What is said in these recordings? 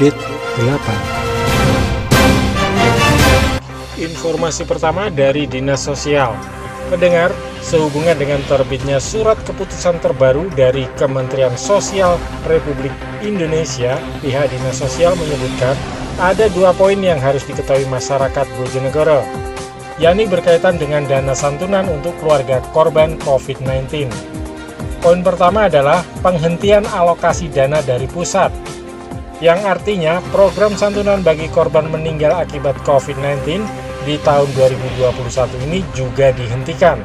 update 8. Informasi pertama dari Dinas Sosial. Pendengar, sehubungan dengan terbitnya surat keputusan terbaru dari Kementerian Sosial Republik Indonesia, pihak Dinas Sosial menyebutkan ada dua poin yang harus diketahui masyarakat Bojonegoro, yakni berkaitan dengan dana santunan untuk keluarga korban COVID-19. Poin pertama adalah penghentian alokasi dana dari pusat, yang artinya program santunan bagi korban meninggal akibat COVID-19 di tahun 2021 ini juga dihentikan.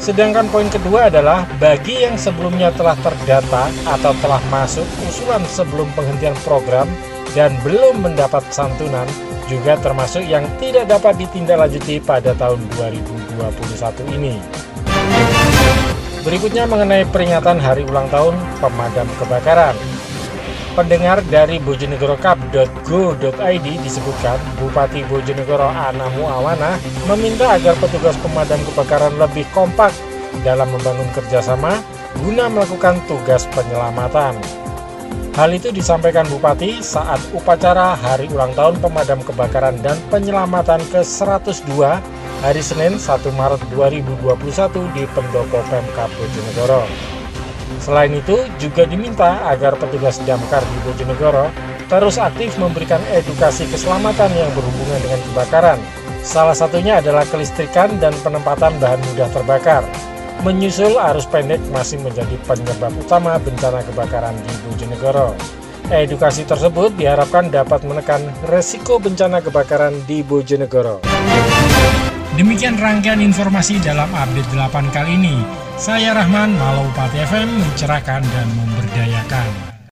Sedangkan poin kedua adalah bagi yang sebelumnya telah terdata atau telah masuk usulan sebelum penghentian program dan belum mendapat santunan juga termasuk yang tidak dapat ditindaklanjuti pada tahun 2021 ini. Berikutnya mengenai peringatan hari ulang tahun pemadam kebakaran. Pendengar dari bojonegorup.go.id disebutkan Bupati Bojonegoro Anamu Awana meminta agar petugas pemadam kebakaran lebih kompak dalam membangun kerjasama guna melakukan tugas penyelamatan. Hal itu disampaikan Bupati saat upacara Hari Ulang Tahun Pemadam Kebakaran dan Penyelamatan ke-102 hari Senin 1 Maret 2021 di Pendopo Pemkap Bojonegoro. Selain itu, juga diminta agar petugas damkar di Bojonegoro terus aktif memberikan edukasi keselamatan yang berhubungan dengan kebakaran. Salah satunya adalah kelistrikan dan penempatan bahan mudah terbakar. Menyusul arus pendek masih menjadi penyebab utama bencana kebakaran di Bojonegoro. Edukasi tersebut diharapkan dapat menekan resiko bencana kebakaran di Bojonegoro. Demikian rangkaian informasi dalam update 8 kali ini. Saya Rahman, Malau Pati FM, mencerahkan dan memberdayakan.